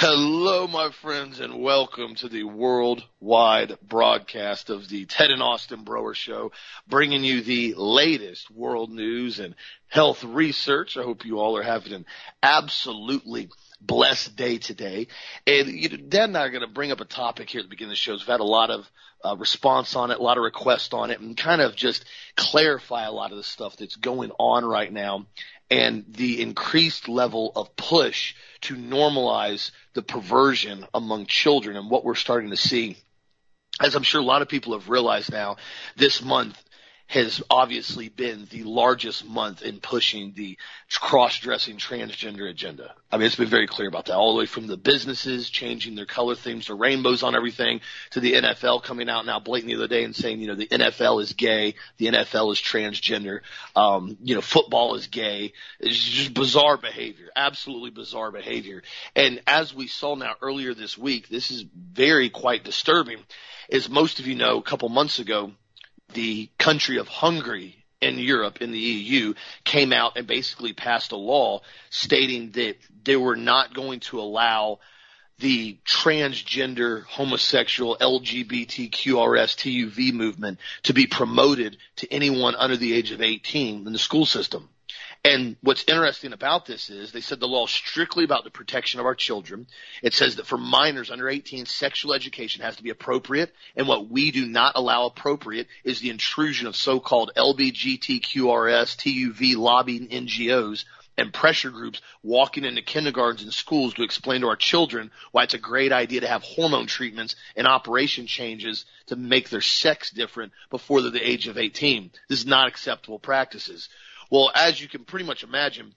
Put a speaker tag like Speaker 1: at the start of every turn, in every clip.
Speaker 1: Hello, my friends, and welcome to the worldwide broadcast of the Ted and Austin Broer Show, bringing you the latest world news and health research. I hope you all are having an absolutely blessed day today. And you know, Dad and I are going to bring up a topic here at the beginning of the show. We've had a lot of uh, response on it, a lot of requests on it, and kind of just clarify a lot of the stuff that's going on right now and the increased level of push to normalize the perversion among children and what we're starting to see. As I'm sure a lot of people have realized now, this month has obviously been the largest month in pushing the cross-dressing transgender agenda. I mean, it's been very clear about that, all the way from the businesses changing their color themes to rainbows on everything, to the NFL coming out now blatant the other day and saying, you know, the NFL is gay, the NFL is transgender, um, you know, football is gay. It's just bizarre behavior, absolutely bizarre behavior. And as we saw now earlier this week, this is very quite disturbing. As most of you know, a couple months ago, the country of Hungary in Europe, in the EU, came out and basically passed a law stating that they were not going to allow the transgender, homosexual, LGBTQRS, TUV movement to be promoted to anyone under the age of 18 in the school system. And what's interesting about this is they said the law is strictly about the protection of our children. It says that for minors under 18, sexual education has to be appropriate. And what we do not allow appropriate is the intrusion of so-called LBGTQRS, TUV lobbying NGOs and pressure groups walking into kindergartens and schools to explain to our children why it's a great idea to have hormone treatments and operation changes to make their sex different before they're the age of 18. This is not acceptable practices. Well, as you can pretty much imagine,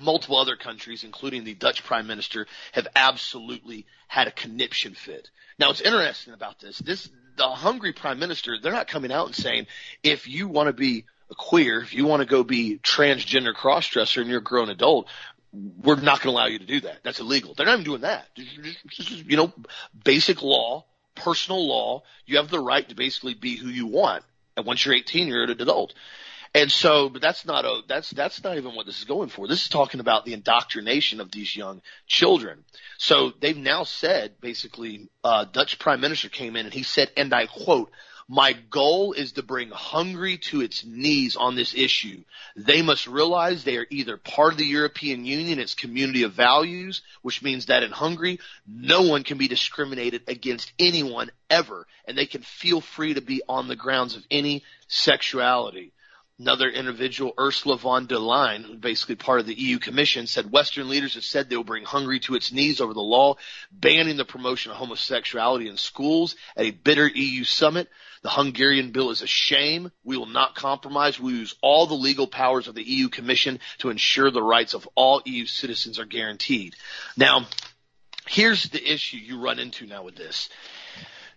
Speaker 1: multiple other countries, including the Dutch prime minister, have absolutely had a conniption fit. Now, what's interesting about this, this, the Hungary prime minister, they're not coming out and saying, if you want to be a queer, if you want to go be transgender crossdresser and you're a grown adult, we're not going to allow you to do that. That's illegal. They're not even doing that. You know, basic law, personal law. You have the right to basically be who you want. And once you're 18, you're an adult. And so, but that's not a, that's, that's not even what this is going for. This is talking about the indoctrination of these young children. So they've now said, basically, uh, Dutch prime minister came in and he said, and I quote, my goal is to bring Hungary to its knees on this issue. They must realize they are either part of the European Union, its community of values, which means that in Hungary, no one can be discriminated against anyone ever, and they can feel free to be on the grounds of any sexuality. Another individual, Ursula von der Leyen, basically part of the EU Commission, said Western leaders have said they will bring Hungary to its knees over the law banning the promotion of homosexuality in schools at a bitter EU summit. The Hungarian bill is a shame. We will not compromise. We use all the legal powers of the EU Commission to ensure the rights of all EU citizens are guaranteed. Now, here's the issue you run into now with this.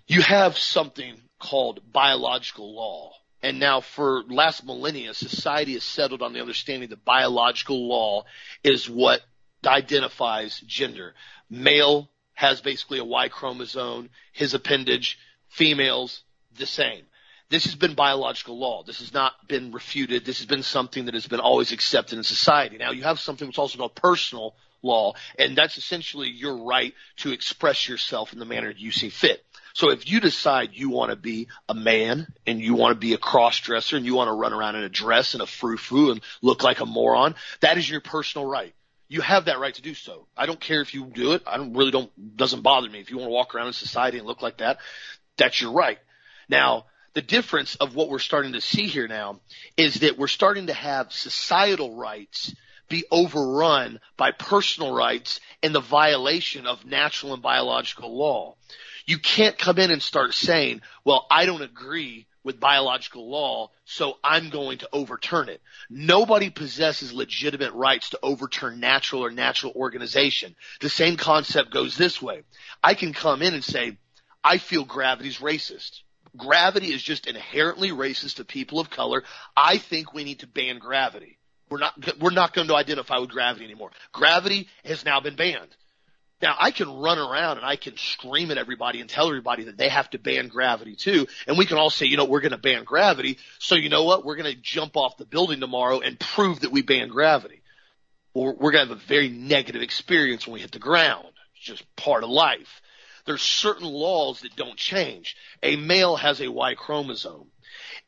Speaker 1: You have something called biological law and now for last millennia, society has settled on the understanding that biological law is what identifies gender. Male has basically a Y chromosome, his appendage, females, the same. This has been biological law. This has not been refuted. This has been something that has been always accepted in society. Now you have something that's also called personal law, and that's essentially your right to express yourself in the manner you see fit. So if you decide you want to be a man and you want to be a cross dresser and you want to run around in a dress and a frou-frou and look like a moron, that is your personal right. You have that right to do so. I don't care if you do it. I don't really don't, doesn't bother me. If you want to walk around in society and look like that, that's your right. Now, the difference of what we're starting to see here now is that we're starting to have societal rights be overrun by personal rights and the violation of natural and biological law. You can't come in and start saying, well, I don't agree with biological law, so I'm going to overturn it. Nobody possesses legitimate rights to overturn natural or natural organization. The same concept goes this way. I can come in and say, I feel gravity's racist. Gravity is just inherently racist to people of color. I think we need to ban gravity. We're not, we're not going to identify with gravity anymore. Gravity has now been banned. Now I can run around and I can scream at everybody and tell everybody that they have to ban gravity too. And we can all say, you know, we're going to ban gravity. So you know what? We're going to jump off the building tomorrow and prove that we ban gravity. Or we're going to have a very negative experience when we hit the ground. It's just part of life. There's certain laws that don't change. A male has a Y chromosome.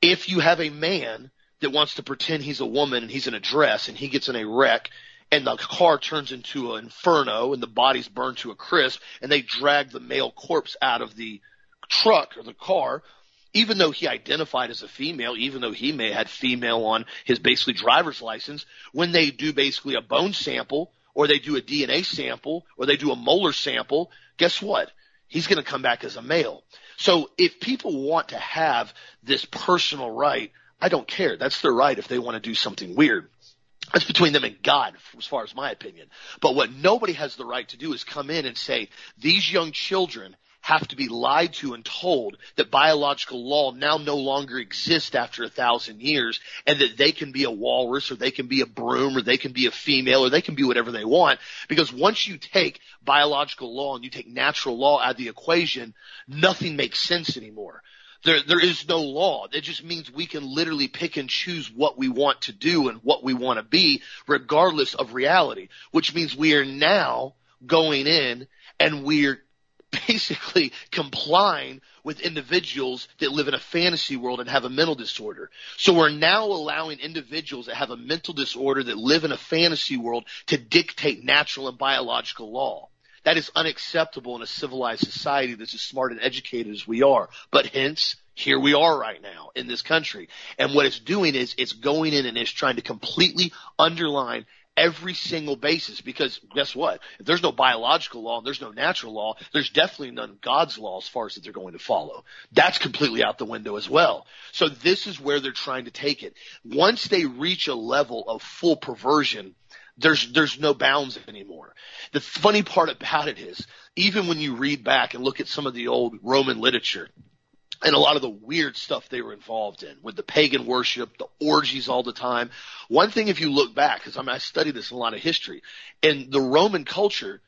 Speaker 1: If you have a man that wants to pretend he's a woman and he's in a dress and he gets in a wreck and the car turns into an inferno and the body's burned to a crisp and they drag the male corpse out of the truck or the car, even though he identified as a female, even though he may have had female on his basically driver's license, when they do basically a bone sample or they do a DNA sample or they do a molar sample, guess what? He's going to come back as a male. So if people want to have this personal right, I don't care. That's their right if they want to do something weird. That's between them and God, as far as my opinion. But what nobody has the right to do is come in and say, these young children have to be lied to and told that biological law now no longer exists after a thousand years and that they can be a walrus or they can be a broom or they can be a female or they can be whatever they want. Because once you take biological law and you take natural law out of the equation, nothing makes sense anymore. There, there is no law. It just means we can literally pick and choose what we want to do and what we want to be regardless of reality, which means we are now going in and we're basically complying with individuals that live in a fantasy world and have a mental disorder. So we're now allowing individuals that have a mental disorder that live in a fantasy world to dictate natural and biological law. That is unacceptable in a civilized society that's as smart and educated as we are. But hence, here we are right now in this country. And what it's doing is it's going in and it's trying to completely underline every single basis because guess what? If there's no biological law and there's no natural law, there's definitely none God's law as far as that they're going to follow. That's completely out the window as well. So this is where they're trying to take it. Once they reach a level of full perversion, there's there's no bounds anymore. The funny part about it is, even when you read back and look at some of the old Roman literature, and a lot of the weird stuff they were involved in with the pagan worship, the orgies all the time. One thing, if you look back, because I, mean, I study this in a lot of history, in the Roman culture,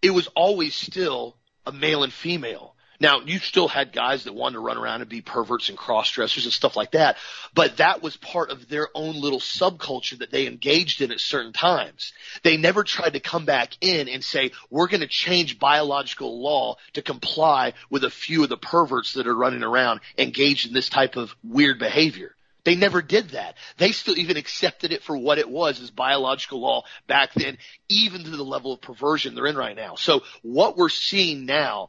Speaker 1: it was always still a male and female. Now, you still had guys that wanted to run around and be perverts and cross dressers and stuff like that, but that was part of their own little subculture that they engaged in at certain times. They never tried to come back in and say, we're going to change biological law to comply with a few of the perverts that are running around engaged in this type of weird behavior. They never did that. They still even accepted it for what it was as biological law back then, even to the level of perversion they're in right now. So what we're seeing now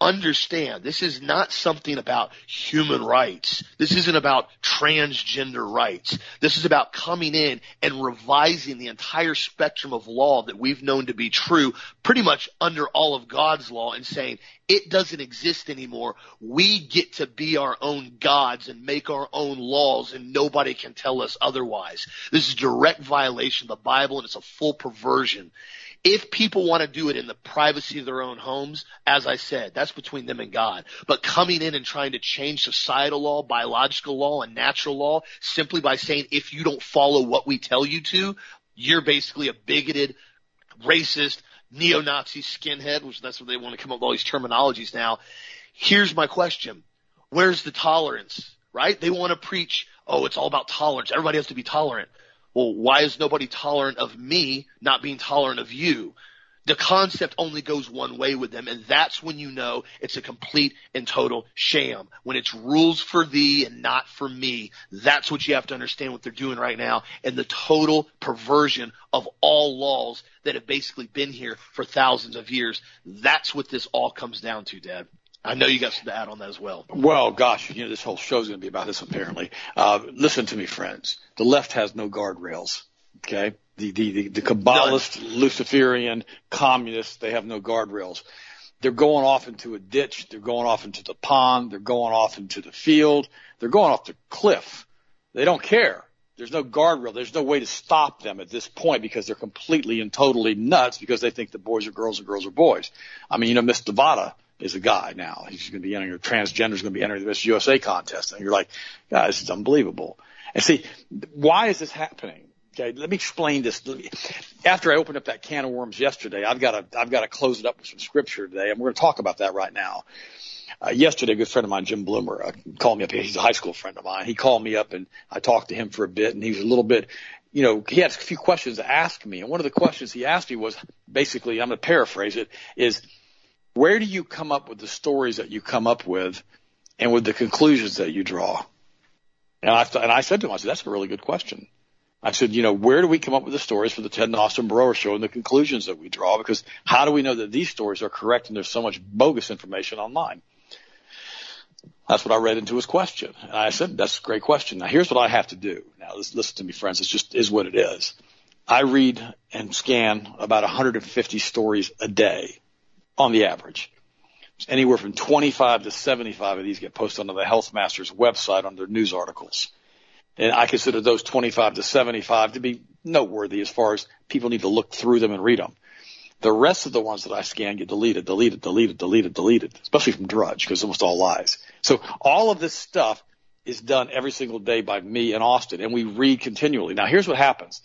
Speaker 1: understand this is not something about human rights. This isn't about transgender rights. This is about coming in and revising the entire spectrum of law that we've known to be true pretty much under all of God's law and saying it doesn't exist anymore. We get to be our own gods and make our own laws and nobody can tell us otherwise. This is direct violation of the Bible and it's a full perversion. If people want to do it in the privacy of their own homes, as I said, that's between them and God. But coming in and trying to change societal law, biological law, and natural law simply by saying if you don't follow what we tell you to, you're basically a bigoted, racist, neo-Nazi skinhead, which that's what they want to come up with all these terminologies now. Here's my question. Where's the tolerance? Right? They want to preach, oh, it's all about tolerance. Everybody has to be tolerant. Well, why is nobody tolerant of me not being tolerant of you? The concept only goes one way with them, and that's when you know it's a complete and total sham. When it's rules for thee and not for me, that's what you have to understand what they're doing right now, and the total perversion of all laws that have basically been here for thousands of years. That's what this all comes down to, Dad. I know you got some to add on that as well.
Speaker 2: Well, gosh, you know, this whole show is going to be about this apparently. Uh, listen to me, friends. The left has no guardrails. Okay. The, the, the, the Kabbalist, None. Luciferian, communists, they have no guardrails. They're going off into a ditch. They're going off into the pond. They're going off into the field. They're going off the cliff. They don't care. There's no guardrail. There's no way to stop them at this point because they're completely and totally nuts because they think the boys are girls and girls are boys. I mean, you know, Miss Nevada, is a guy now. He's going to be entering, a transgender is going to be entering the Miss USA contest. And you're like, guys, it's unbelievable. And see, why is this happening? Okay, let me explain this. After I opened up that can of worms yesterday, I've got to, I've got to close it up with some scripture today, and we're going to talk about that right now. Uh, yesterday, a good friend of mine, Jim Bloomer, uh, called me up. He's a high school friend of mine. He called me up and I talked to him for a bit and he was a little bit, you know, he had a few questions to ask me. And one of the questions he asked me was basically, I'm going to paraphrase it, is where do you come up with the stories that you come up with and with the conclusions that you draw? And I, and I said to him, I said, that's a really good question. I said, you know, where do we come up with the stories for the Ted and Austin Broer show and the conclusions that we draw? Because how do we know that these stories are correct and there's so much bogus information online? That's what I read into his question. And I said, that's a great question. Now here's what I have to do. Now listen to me, friends. It's just is what it is. I read and scan about 150 stories a day on the average. Anywhere from 25 to 75 of these get posted onto the Health Masters website under news articles. And I consider those 25 to 75 to be noteworthy as far as people need to look through them and read them. The rest of the ones that I scan get deleted, deleted, deleted, deleted, deleted, especially from Drudge because it's almost all lies. So all of this stuff is done every single day by me and Austin and we read continually. Now here's what happens.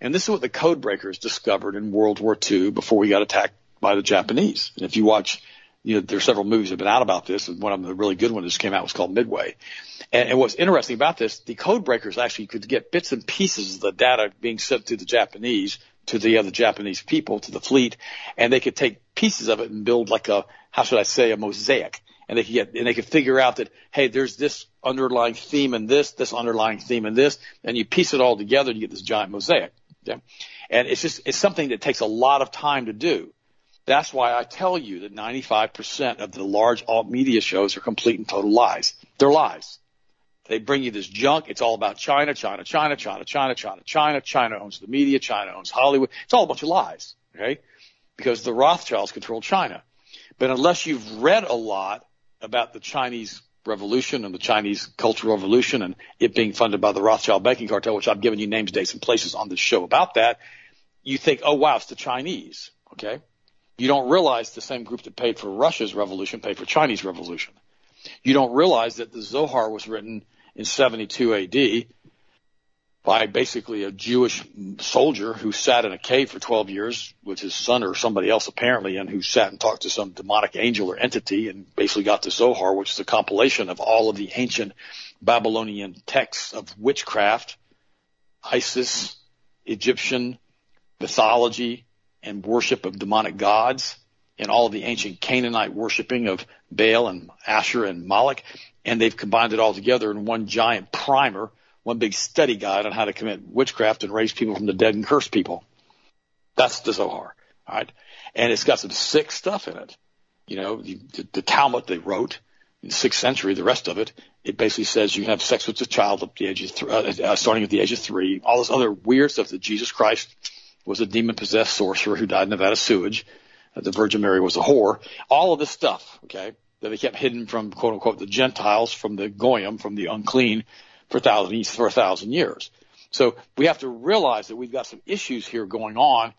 Speaker 2: And this is what the code breakers discovered in World War II before we got attacked by the Japanese. And if you watch, you know, there's several movies that have been out about this, and one of them, the really good one, that just came out was called Midway. And, and what's interesting about this, the code breakers actually could get bits and pieces of the data being sent to the Japanese, to the other Japanese people, to the fleet, and they could take pieces of it and build like a, how should I say, a mosaic. And they could get, and they could figure out that, hey, there's this underlying theme in this, this underlying theme in this, and you piece it all together and you get this giant mosaic. Okay? And it's just, it's something that takes a lot of time to do. That's why I tell you that 95% of the large alt media shows are complete and total lies. They're lies. They bring you this junk. It's all about China, China, China, China, China, China, China. China owns the media. China owns Hollywood. It's all a bunch of lies. Okay. Because the Rothschilds control China. But unless you've read a lot about the Chinese revolution and the Chinese cultural revolution and it being funded by the Rothschild banking cartel, which I've given you names, dates, and places on this show about that, you think, oh wow, it's the Chinese. Okay. You don't realize the same group that paid for Russia's revolution paid for Chinese revolution. You don't realize that the Zohar was written in 72 AD by basically a Jewish soldier who sat in a cave for 12 years with his son or somebody else apparently and who sat and talked to some demonic angel or entity and basically got the Zohar, which is a compilation of all of the ancient Babylonian texts of witchcraft, Isis, Egyptian mythology, and worship of demonic gods and all of the ancient Canaanite worshiping of Baal and Asher and Moloch. And they've combined it all together in one giant primer, one big study guide on how to commit witchcraft and raise people from the dead and curse people. That's the Zohar. All right. And it's got some sick stuff in it. You know, the, the Talmud they wrote in the sixth century, the rest of it, it basically says you can have sex with a child up the age of th- uh, uh, starting at the age of three. All this other weird stuff that Jesus Christ was a demon possessed sorcerer who died in Nevada sewage. Uh, the Virgin Mary was a whore. All of this stuff, okay, that they kept hidden from quote unquote the Gentiles, from the Goyim, from the unclean for a thousand, for a thousand years. So we have to realize that we've got some issues here going on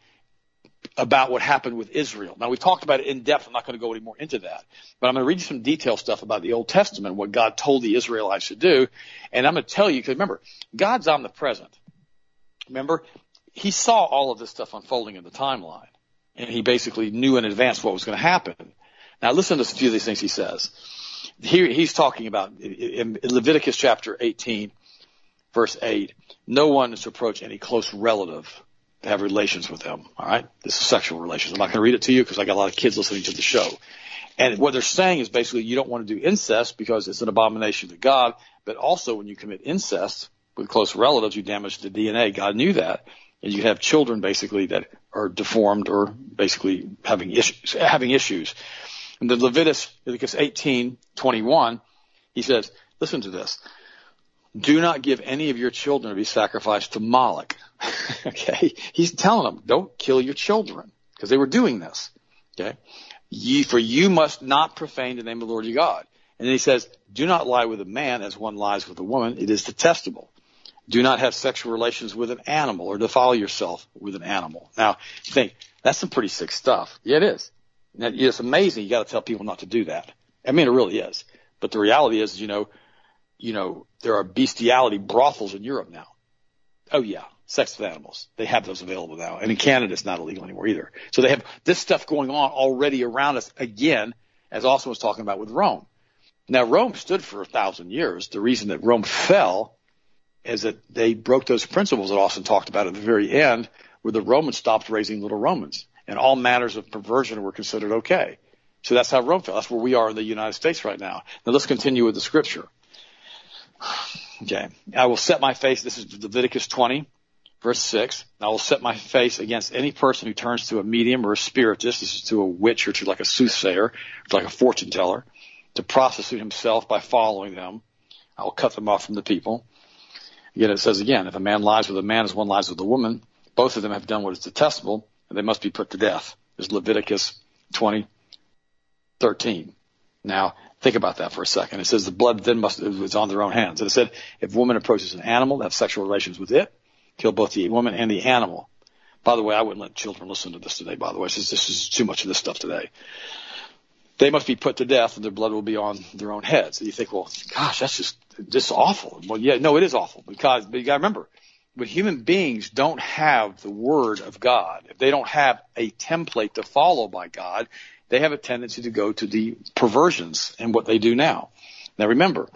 Speaker 2: about what happened with Israel. Now we've talked about it in depth. I'm not going to go any more into that, but I'm going to read you some detailed stuff about the Old Testament, what God told the Israelites to do. And I'm going to tell you, because remember, God's omnipresent. Remember, he saw all of this stuff unfolding in the timeline, and he basically knew in advance what was going to happen. Now, listen to a few of these things he says. Here, he's talking about in Leviticus chapter 18, verse 8. No one is to approach any close relative to have relations with them. All right, this is sexual relations. I'm not going to read it to you because I got a lot of kids listening to the show. And what they're saying is basically you don't want to do incest because it's an abomination to God. But also when you commit incest with close relatives, you damage the DNA. God knew that and you have children basically that are deformed or basically having issues, having issues. And then Leviticus, Leviticus 18, 21, he says, listen to this. Do not give any of your children to be sacrificed to Moloch. okay. He's telling them, don't kill your children because they were doing this. Okay. Ye, for you must not profane the name of the Lord your God. And then he says, do not lie with a man as one lies with a woman. It is detestable. Do not have sexual relations with an animal or defile yourself with an animal. Now, you think, that's some pretty sick stuff. Yeah, it is. Now, it's amazing. You got to tell people not to do that. I mean, it really is. But the reality is, you know, you know, there are bestiality brothels in Europe now. Oh yeah, sex with animals. They have those available now. And in Canada, it's not illegal anymore either. So they have this stuff going on already around us again, as Austin was talking about with Rome. Now, Rome stood for a thousand years. The reason that Rome fell is that they broke those principles that Austin talked about at the very end, where the Romans stopped raising little Romans, and all matters of perversion were considered okay. So that's how Rome fell. That's where we are in the United States right now. Now let's continue with the scripture. Okay. I will set my face. This is Leviticus 20, verse 6. I will set my face against any person who turns to a medium or a spiritist. This is to a witch or to like a soothsayer, or like a fortune teller, to prostitute himself by following them. I will cut them off from the people. Again, it says again, if a man lies with a man as one lies with a woman, both of them have done what is detestable, and they must be put to death. Is Leviticus 20, 13. Now, think about that for a second. It says the blood then must is on their own hands. And it said if a woman approaches an animal have sexual relations with it, kill both the woman and the animal. By the way, I wouldn't let children listen to this today, by the way. This is, this is too much of this stuff today. They must be put to death and their blood will be on their own heads. And you think, well, gosh, that's just, just awful. Well, yeah, no, it is awful because, but you gotta remember, when human beings don't have the word of God, if they don't have a template to follow by God, they have a tendency to go to the perversions and what they do now. Now remember,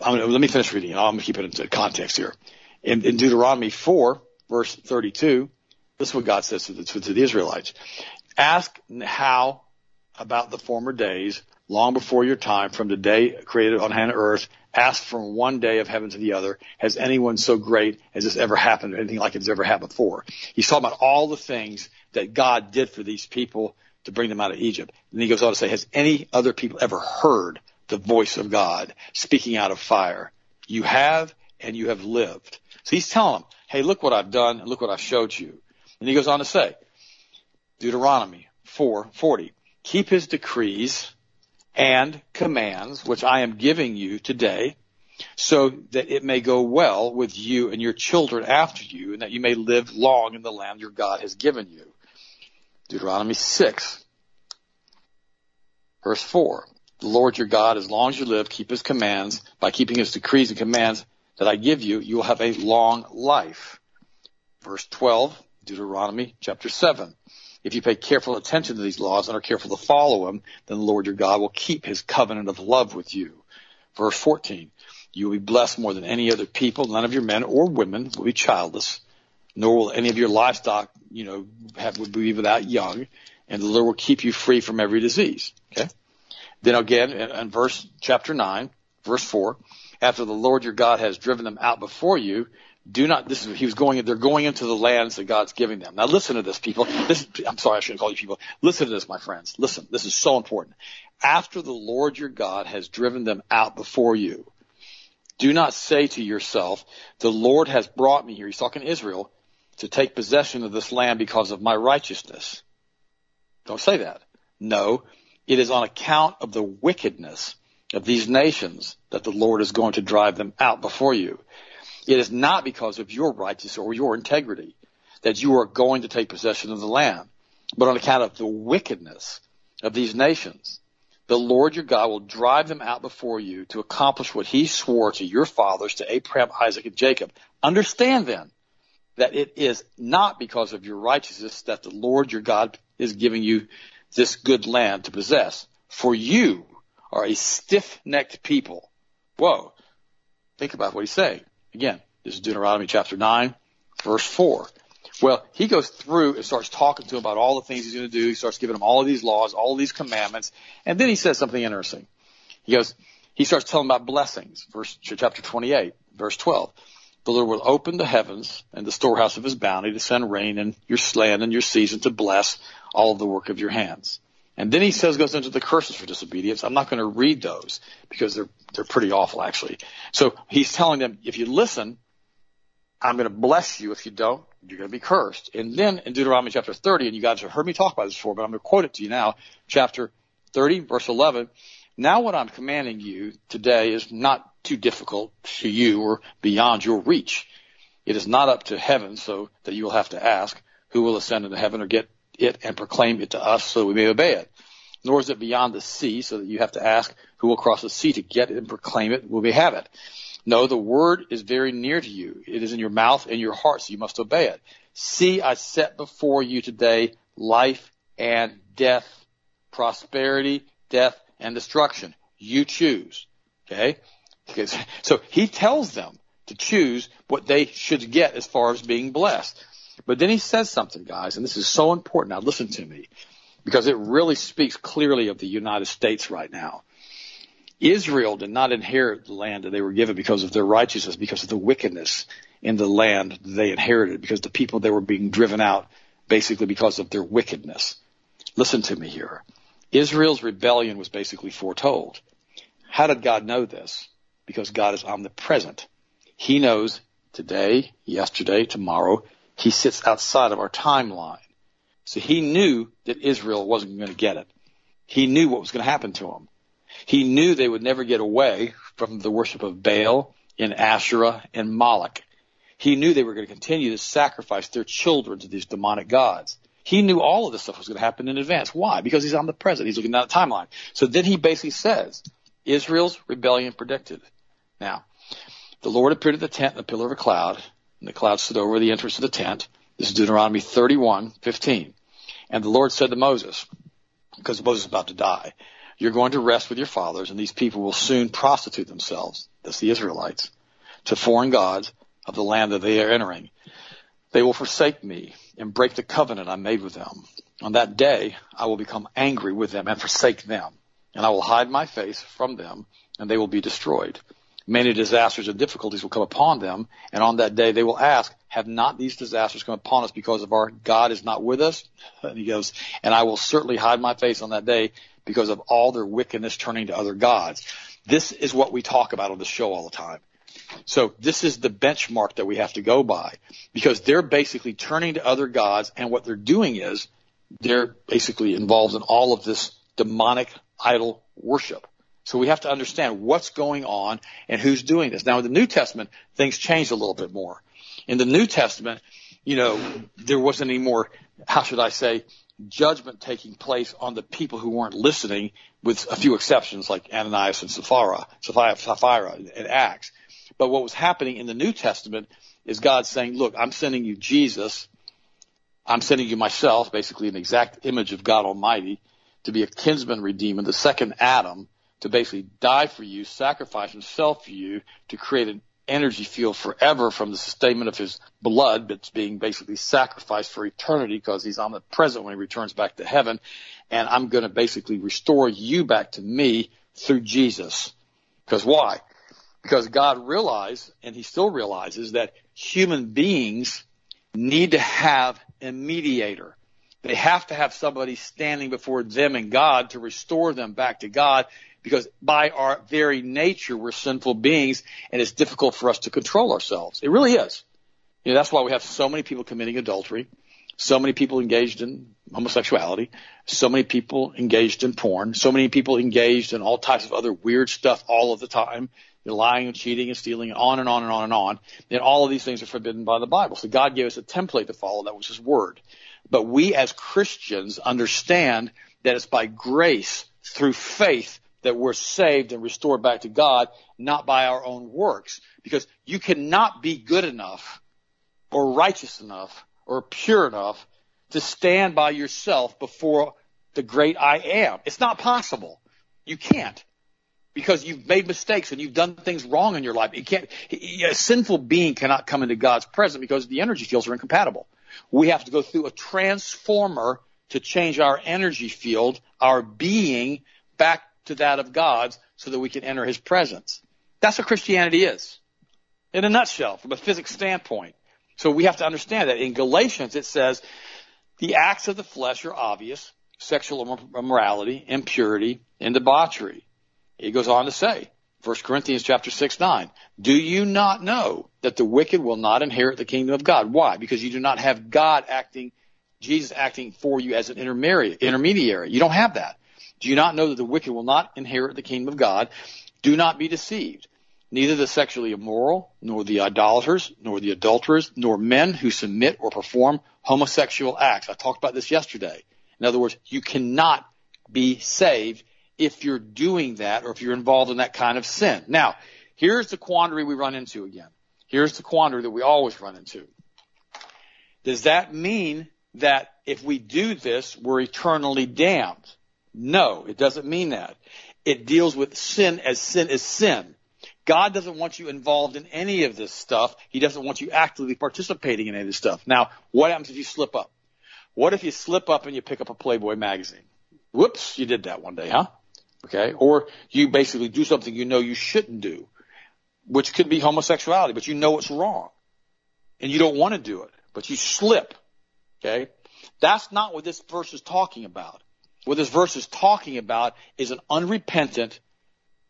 Speaker 2: let me finish reading. I'm going to keep it into context here. In, in, Deuteronomy 4, verse 32, this is what God says to the, to the Israelites. Ask how about the former days, long before your time, from the day created on hand earth, ask from one day of heaven to the other, has anyone so great as this ever happened, or anything like it's ever happened before? He's talking about all the things that God did for these people to bring them out of Egypt. And he goes on to say, has any other people ever heard the voice of God speaking out of fire? You have and you have lived. So he's telling them, hey, look what I've done and look what I've showed you. And he goes on to say, Deuteronomy 4:40, keep his decrees and commands, which I am giving you today, so that it may go well with you and your children after you, and that you may live long in the land your God has given you. Deuteronomy 6, verse 4. The Lord your God, as long as you live, keep his commands. By keeping his decrees and commands that I give you, you will have a long life. Verse 12, Deuteronomy chapter 7. If you pay careful attention to these laws and are careful to follow them, then the Lord your God will keep his covenant of love with you. Verse 14. You will be blessed more than any other people. None of your men or women will be childless nor will any of your livestock, you know, have, would be without young, and the Lord will keep you free from every disease. Okay. Then again, in, in verse chapter nine, verse four, after the Lord your God has driven them out before you, do not, this is, he was going, they're going into the lands that God's giving them. Now listen to this, people. This, I'm sorry, I shouldn't call you people. Listen to this, my friends. Listen, this is so important. After the Lord your God has driven them out before you, do not say to yourself, the Lord has brought me here. He's talking to Israel to take possession of this land because of my righteousness. Don't say that. No, it is on account of the wickedness of these nations that the Lord is going to drive them out before you. It is not because of your righteousness or your integrity that you are going to take possession of the land, but on account of the wickedness of these nations. The Lord your God will drive them out before you to accomplish what he swore to your fathers, to Abraham, Isaac, and Jacob. Understand then that it is not because of your righteousness that the Lord your God is giving you this good land to possess. For you are a stiff-necked people. Whoa. Think about what he's saying. Again, this is Deuteronomy chapter 9, verse 4. Well, he goes through and starts talking to him about all the things he's going to do. He starts giving him all of these laws, all of these commandments. And then he says something interesting. He goes, he starts telling about blessings. Verse, chapter 28, verse 12 the Lord will open the heavens and the storehouse of his bounty to send rain in your land and your season to bless all the work of your hands. And then he says, goes into the curses for disobedience. I'm not going to read those because they're, they're pretty awful actually. So he's telling them, if you listen, I'm going to bless you. If you don't, you're going to be cursed. And then in Deuteronomy chapter 30, and you guys have heard me talk about this before, but I'm going to quote it to you now, chapter 30, verse 11. Now what I'm commanding you today is not too difficult to you or beyond your reach. It is not up to heaven so that you will have to ask who will ascend into heaven or get it and proclaim it to us so we may obey it. Nor is it beyond the sea so that you have to ask who will cross the sea to get it and proclaim it will we have it. No, the word is very near to you. It is in your mouth and your heart, so you must obey it. See, I set before you today life and death, prosperity, death, and destruction. You choose. Okay? So he tells them to choose what they should get as far as being blessed. But then he says something, guys, and this is so important. Now listen to me. because it really speaks clearly of the United States right now. Israel did not inherit the land that they were given because of their righteousness, because of the wickedness in the land they inherited, because the people they were being driven out basically because of their wickedness. Listen to me here. Israel's rebellion was basically foretold. How did God know this? Because God is omnipresent. He knows today, yesterday, tomorrow. He sits outside of our timeline. So he knew that Israel wasn't going to get it. He knew what was going to happen to them. He knew they would never get away from the worship of Baal and Asherah and Moloch. He knew they were going to continue to sacrifice their children to these demonic gods. He knew all of this stuff was going to happen in advance. Why? Because he's on the present. He's looking down the timeline. So then he basically says, Israel's rebellion predicted. Now, the Lord appeared at the tent in a pillar of a cloud, and the cloud stood over the entrance of the tent. This is Deuteronomy 31, 15. And the Lord said to Moses, because Moses is about to die, you're going to rest with your fathers, and these people will soon prostitute themselves, that's the Israelites, to foreign gods of the land that they are entering. They will forsake me and break the covenant I made with them. On that day, I will become angry with them and forsake them, and I will hide my face from them, and they will be destroyed. Many disasters and difficulties will come upon them, and on that day they will ask, have not these disasters come upon us because of our God is not with us? And he goes, and I will certainly hide my face on that day because of all their wickedness turning to other gods. This is what we talk about on the show all the time. So this is the benchmark that we have to go by because they're basically turning to other gods and what they're doing is they're basically involved in all of this demonic idol worship. So we have to understand what's going on and who's doing this. Now in the New Testament, things changed a little bit more. In the New Testament, you know, there wasn't any more, how should I say, judgment taking place on the people who weren't listening, with a few exceptions like Ananias and Sapphira, Sapphira and Acts. But what was happening in the New Testament is God saying, look, I'm sending you Jesus. I'm sending you myself, basically an exact image of God Almighty, to be a kinsman redeemer, the second Adam, to basically die for you, sacrifice himself for you, to create an energy field forever from the sustainment of his blood that's being basically sacrificed for eternity because he's omnipresent when he returns back to heaven. And I'm going to basically restore you back to me through Jesus. Because why? Because God realized, and he still realizes, that human beings need to have a mediator. They have to have somebody standing before them and God to restore them back to God because by our very nature, we're sinful beings and it's difficult for us to control ourselves. It really is. You know, that's why we have so many people committing adultery, so many people engaged in homosexuality, so many people engaged in porn, so many people engaged in all types of other weird stuff all of the time. They're lying and cheating and stealing and on and on and on and on. And all of these things are forbidden by the Bible. So God gave us a template to follow. That was His Word. But we as Christians understand that it's by grace through faith that we're saved and restored back to God, not by our own works. Because you cannot be good enough or righteous enough or pure enough to stand by yourself before the great I am. It's not possible. You can't. Because you've made mistakes and you've done things wrong in your life. You can't, a sinful being cannot come into God's presence because the energy fields are incompatible. We have to go through a transformer to change our energy field, our being back to that of God's so that we can enter his presence. That's what Christianity is. In a nutshell, from a physics standpoint. So we have to understand that. In Galatians, it says, the acts of the flesh are obvious. Sexual immorality, impurity, and debauchery. He goes on to say, 1 Corinthians chapter 6, 9, do you not know that the wicked will not inherit the kingdom of God? Why? Because you do not have God acting, Jesus acting for you as an intermediary. You don't have that. Do you not know that the wicked will not inherit the kingdom of God? Do not be deceived. Neither the sexually immoral, nor the idolaters, nor the adulterers, nor men who submit or perform homosexual acts. I talked about this yesterday. In other words, you cannot be saved if you're doing that or if you're involved in that kind of sin. Now, here's the quandary we run into again. Here's the quandary that we always run into. Does that mean that if we do this, we're eternally damned? No, it doesn't mean that. It deals with sin as sin is sin. God doesn't want you involved in any of this stuff. He doesn't want you actively participating in any of this stuff. Now, what happens if you slip up? What if you slip up and you pick up a Playboy magazine? Whoops, you did that one day, huh? Okay. Or you basically do something you know you shouldn't do, which could be homosexuality, but you know it's wrong and you don't want to do it, but you slip. Okay. That's not what this verse is talking about. What this verse is talking about is an unrepentant,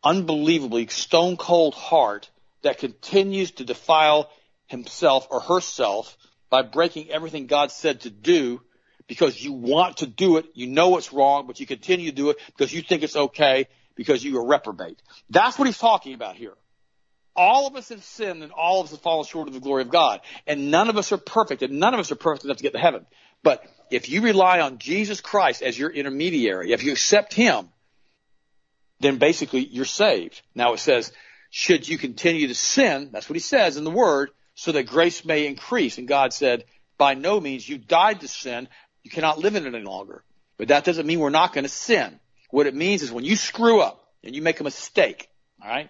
Speaker 2: unbelievably stone cold heart that continues to defile himself or herself by breaking everything God said to do because you want to do it. You know it's wrong, but you continue to do it because you think it's okay because you are reprobate. That's what he's talking about here. All of us have sinned and all of us have fallen short of the glory of God. And none of us are perfect and none of us are perfect enough to get to heaven. But if you rely on Jesus Christ as your intermediary, if you accept Him, then basically you're saved. Now it says, should you continue to sin, that's what he says in the word, so that grace may increase. And God said, by no means, you died to sin. You cannot live in it any longer. But that doesn't mean we're not going to sin. What it means is when you screw up and you make a mistake, all right,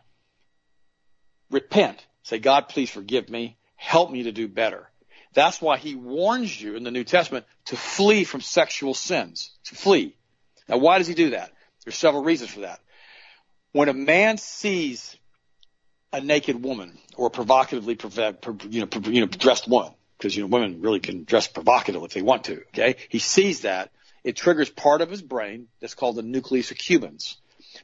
Speaker 2: repent. Say, God, please forgive me. Help me to do better. That's why he warns you in the New Testament to flee from sexual sins. To flee. Now, why does he do that? There's several reasons for that. When a man sees a naked woman or a provocatively you know, you know, dressed woman, because you know women really can dress provocatively if they want to. Okay, he sees that it triggers part of his brain that's called the nucleus accumbens.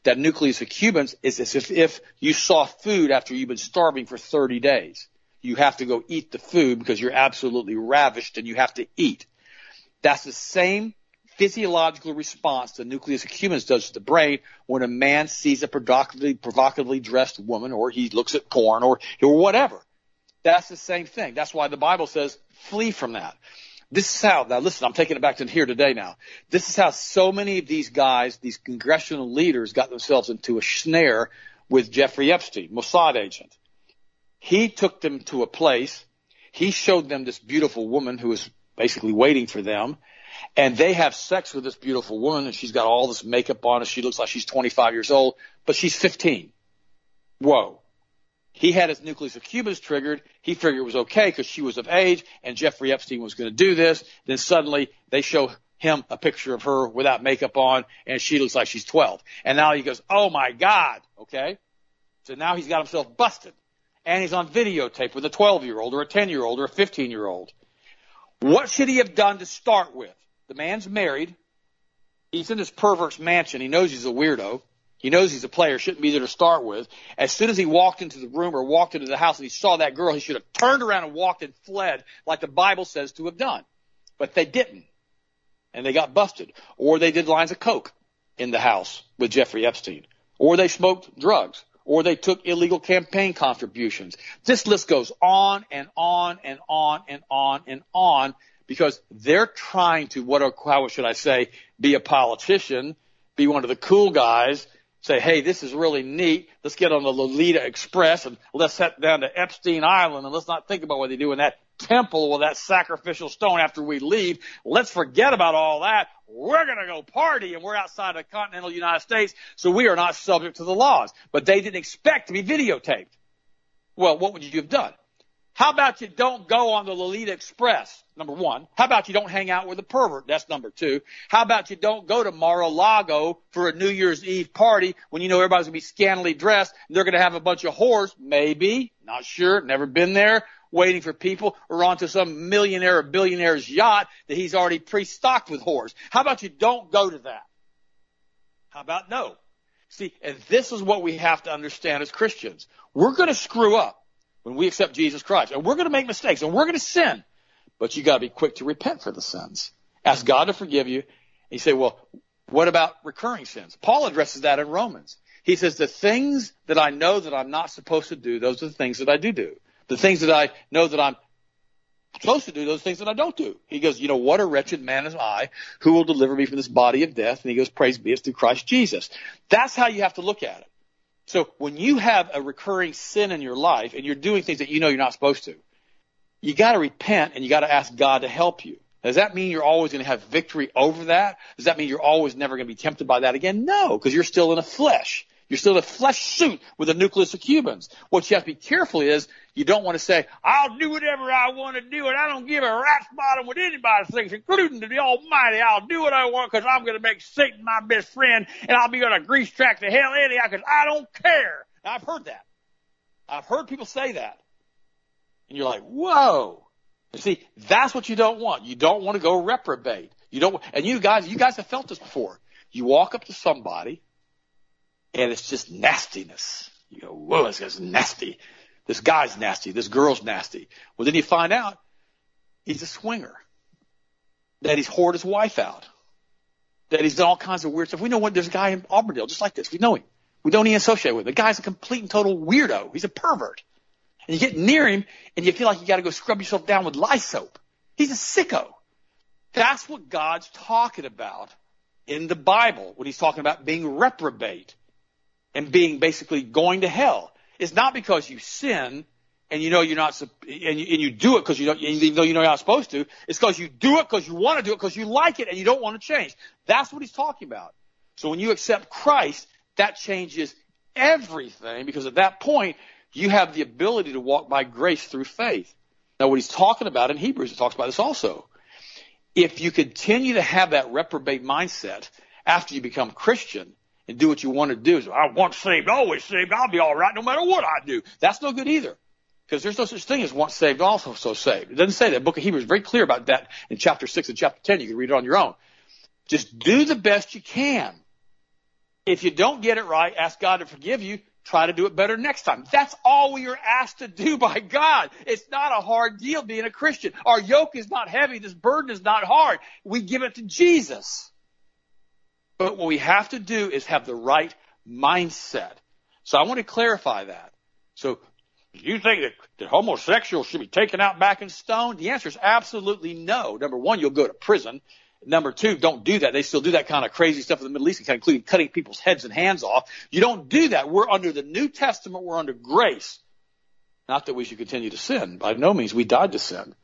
Speaker 2: That nucleus accumbens is as if, if you saw food after you've been starving for 30 days you have to go eat the food because you're absolutely ravished and you have to eat. That's the same physiological response the nucleus accumbens does to the brain when a man sees a provocatively, provocatively dressed woman or he looks at porn or, or whatever. That's the same thing. That's why the Bible says flee from that. This is how, now listen, I'm taking it back to here today now. This is how so many of these guys, these congressional leaders got themselves into a snare with Jeffrey Epstein, Mossad agent. He took them to a place. He showed them this beautiful woman who was basically waiting for them. And they have sex with this beautiful woman and she's got all this makeup on and she looks like she's 25 years old, but she's 15. Whoa. He had his nucleus accumbens triggered. He figured it was okay because she was of age and Jeffrey Epstein was going to do this. Then suddenly they show him a picture of her without makeup on and she looks like she's 12. And now he goes, oh my God. Okay. So now he's got himself busted and he's on videotape with a 12 year old or a 10 year old or a 15 year old. What should he have done to start with? The man's married. He's in this pervert's mansion. He knows he's a weirdo. He knows he's a player, shouldn't be there to start with. As soon as he walked into the room or walked into the house and he saw that girl, he should have turned around and walked and fled like the Bible says to have done. But they didn't. And they got busted. Or they did lines of coke in the house with Jeffrey Epstein. Or they smoked drugs or they took illegal campaign contributions. This list goes on and on and on and on and on because they're trying to, what, how should I say, be a politician, be one of the cool guys, say, hey, this is really neat. Let's get on the Lolita Express and let's head down to Epstein Island and let's not think about what they do in that temple with that sacrificial stone after we leave. Let's forget about all that. We're going to go party and we're outside of the continental United States, so we are not subject to the laws. But they didn't expect to be videotaped. Well, what would you have done? How about you don't go on the Lolita Express? Number one. How about you don't hang out with a pervert? That's number two. How about you don't go to Mar-a-Lago for a New Year's Eve party when you know everybody's gonna be scantily dressed and they're gonna have a bunch of whores? Maybe. Not sure. Never been there. Waiting for people or onto some millionaire or billionaire's yacht that he's already pre-stocked with whores. How about you don't go to that? How about no? See, and this is what we have to understand as Christians. We're gonna screw up when we accept Jesus Christ. And we're going to make mistakes and we're going to sin. But you got to be quick to repent for the sins. Ask God to forgive you. And you say, well, what about recurring sins? Paul addresses that in Romans. He says, the things that I know that I'm not supposed to do, those are the things that I do do. The things that I know that I'm supposed to do, those things that I don't do. He goes, you know, what a wretched man am I who will deliver me from this body of death? And he goes, praise be, it's through Christ Jesus. That's how you have to look at it. So when you have a recurring sin in your life and you're doing things that you know you're not supposed to, you got to repent and you got to ask God to help you. Does that mean you're always going to have victory over that? Does that mean you're always never going to be tempted by that again? No, because you're still in a flesh. You're still in a flesh suit with a nucleus accumbens. What you have to be careful is you don't want to say, I'll do whatever I want to do and I don't give a rat's bottom what anybody thinks, including the Almighty. I'll do what I want because I'm going to make Satan my best friend and I'll be on a grease track to hell anyhow because I don't care. Now, I've heard that. I've heard people say that. And you're like, whoa. See, that's what you don't want. You don't want to go reprobate. You don't, and you guys, you guys have felt this before. You walk up to somebody and it's just nastiness. You go, whoa, this guy's nasty. This guy's nasty. This girl's nasty. Well, then you find out he's a swinger. That he's whored his wife out. That he's done all kinds of weird stuff. We know what there's a guy in Auburndale just like this. We know him. We don't even associate with him. The guy's a complete and total weirdo. He's a pervert. And you get near him and you feel like you got to go scrub yourself down with lye soap. He's a sicko. That's what God's talking about in the Bible when he's talking about being reprobate and being basically going to hell. It's not because you sin and you know you're not, and you, and you do it because you don't, even though you know you're not supposed to. It's because you do it because you want to do it because you like it and you don't want to change. That's what he's talking about. So when you accept Christ, that changes everything because at that point you have the ability to walk by grace through faith. Now what he's talking about in Hebrews, it talks about this also. If you continue to have that reprobate mindset after you become Christian, and do what you want to do. So I once saved, always saved. I'll be all right no matter what I do. That's no good either. Because there's no such thing as once saved, also so saved. It doesn't say that. The book of Hebrews is very clear about that in chapter 6 and chapter 10. You can read it on your own. Just do the best you can. If you don't get it right, ask God to forgive you. Try to do it better next time. That's all we are asked to do by God. It's not a hard deal being a Christian. Our yoke is not heavy. This burden is not hard. We give it to Jesus. But what we have to do is have the right mindset. So I want to clarify that. So you think that, that homosexuals should be taken out back and stoned? The answer is absolutely no. Number one, you'll go to prison. Number two, don't do that. They still do that kind of crazy stuff in the Middle East, including cutting people's heads and hands off. You don't do that. We're under the New Testament. We're under grace. Not that we should continue to sin. By no means. We died to sin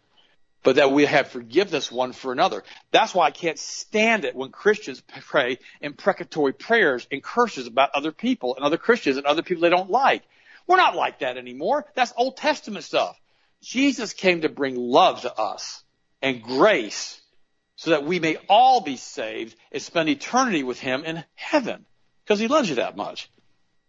Speaker 2: but that we have forgiveness one for another. That's why I can't stand it when Christians pray imprecatory prayers and curses about other people and other Christians and other people they don't like. We're not like that anymore. That's Old Testament stuff. Jesus came to bring love to us and grace so that we may all be saved and spend eternity with him in heaven because he loves you that much.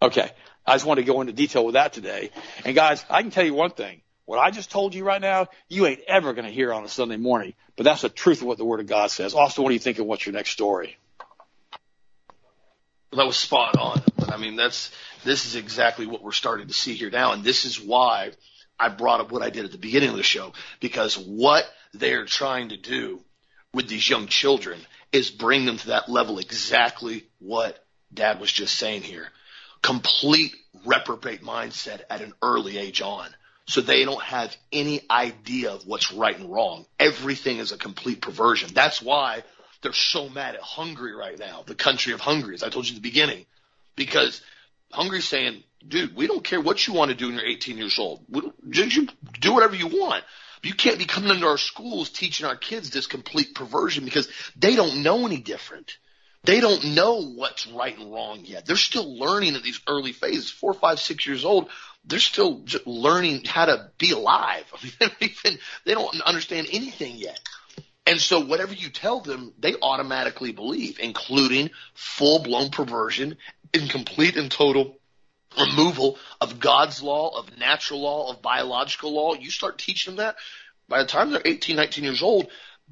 Speaker 2: Okay. I just want to go into detail with that today. And guys, I can tell you one thing. What I just told you right now, you ain't ever going to hear on a Sunday morning. But that's the truth of what the Word of God says. Austin, what do you think of what's your next story?
Speaker 1: Well, that was spot on. I mean, that's this is exactly what we're starting to see here now, and this is why I brought up what I did at the beginning of the show because what they're trying to do with these young children is bring them to that level exactly what Dad was just saying here. Complete reprobate mindset at an early age on so they don't have any idea of what's right and wrong. Everything is a complete perversion. That's why they're so mad at Hungary right now, the country of Hungary, as I told you at the beginning, because Hungary's saying, dude, we don't care what you want to do when you're 18 years old. You do whatever you want. You can't be coming into our schools teaching our kids this complete perversion because they don't know any different. They don't know what's right and wrong yet. They're still learning at these early phases, four, five, six years old they're still learning how to be alive. I mean, they don't understand anything yet. And so whatever you tell them, they automatically believe, including full blown perversion and complete and total removal of God's law, of natural law, of biological law. You start teaching them that by the time they're 18, 19 years old,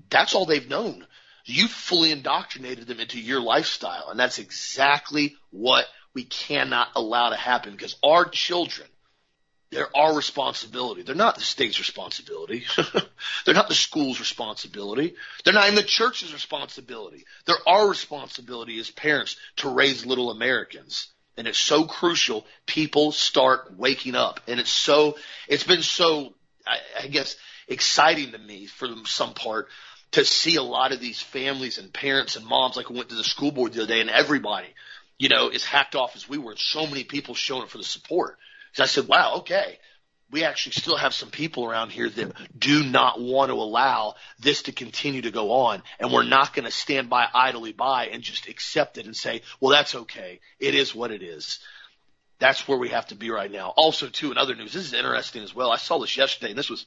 Speaker 1: that's all they've known. You fully indoctrinated them into your lifestyle. And that's exactly what we cannot allow to happen because our children they're our responsibility. They're not the state's responsibility. They're not the school's responsibility. They're not in the church's responsibility. They're our responsibility as parents to raise little Americans. And it's so crucial people start waking up. And it's so, it's been so, I, I guess, exciting to me for some part to see a lot of these families and parents and moms like I went to the school board the other day and everybody, you know, is hacked off as we were. So many people showing up for the support. I said, wow, okay. We actually still have some people around here that do not want to allow this to continue to go on. And we're not going to stand by idly by and just accept it and say, well, that's okay. It is what it is. That's where we have to be right now. Also, too, in other news, this is interesting as well. I saw this yesterday, and this was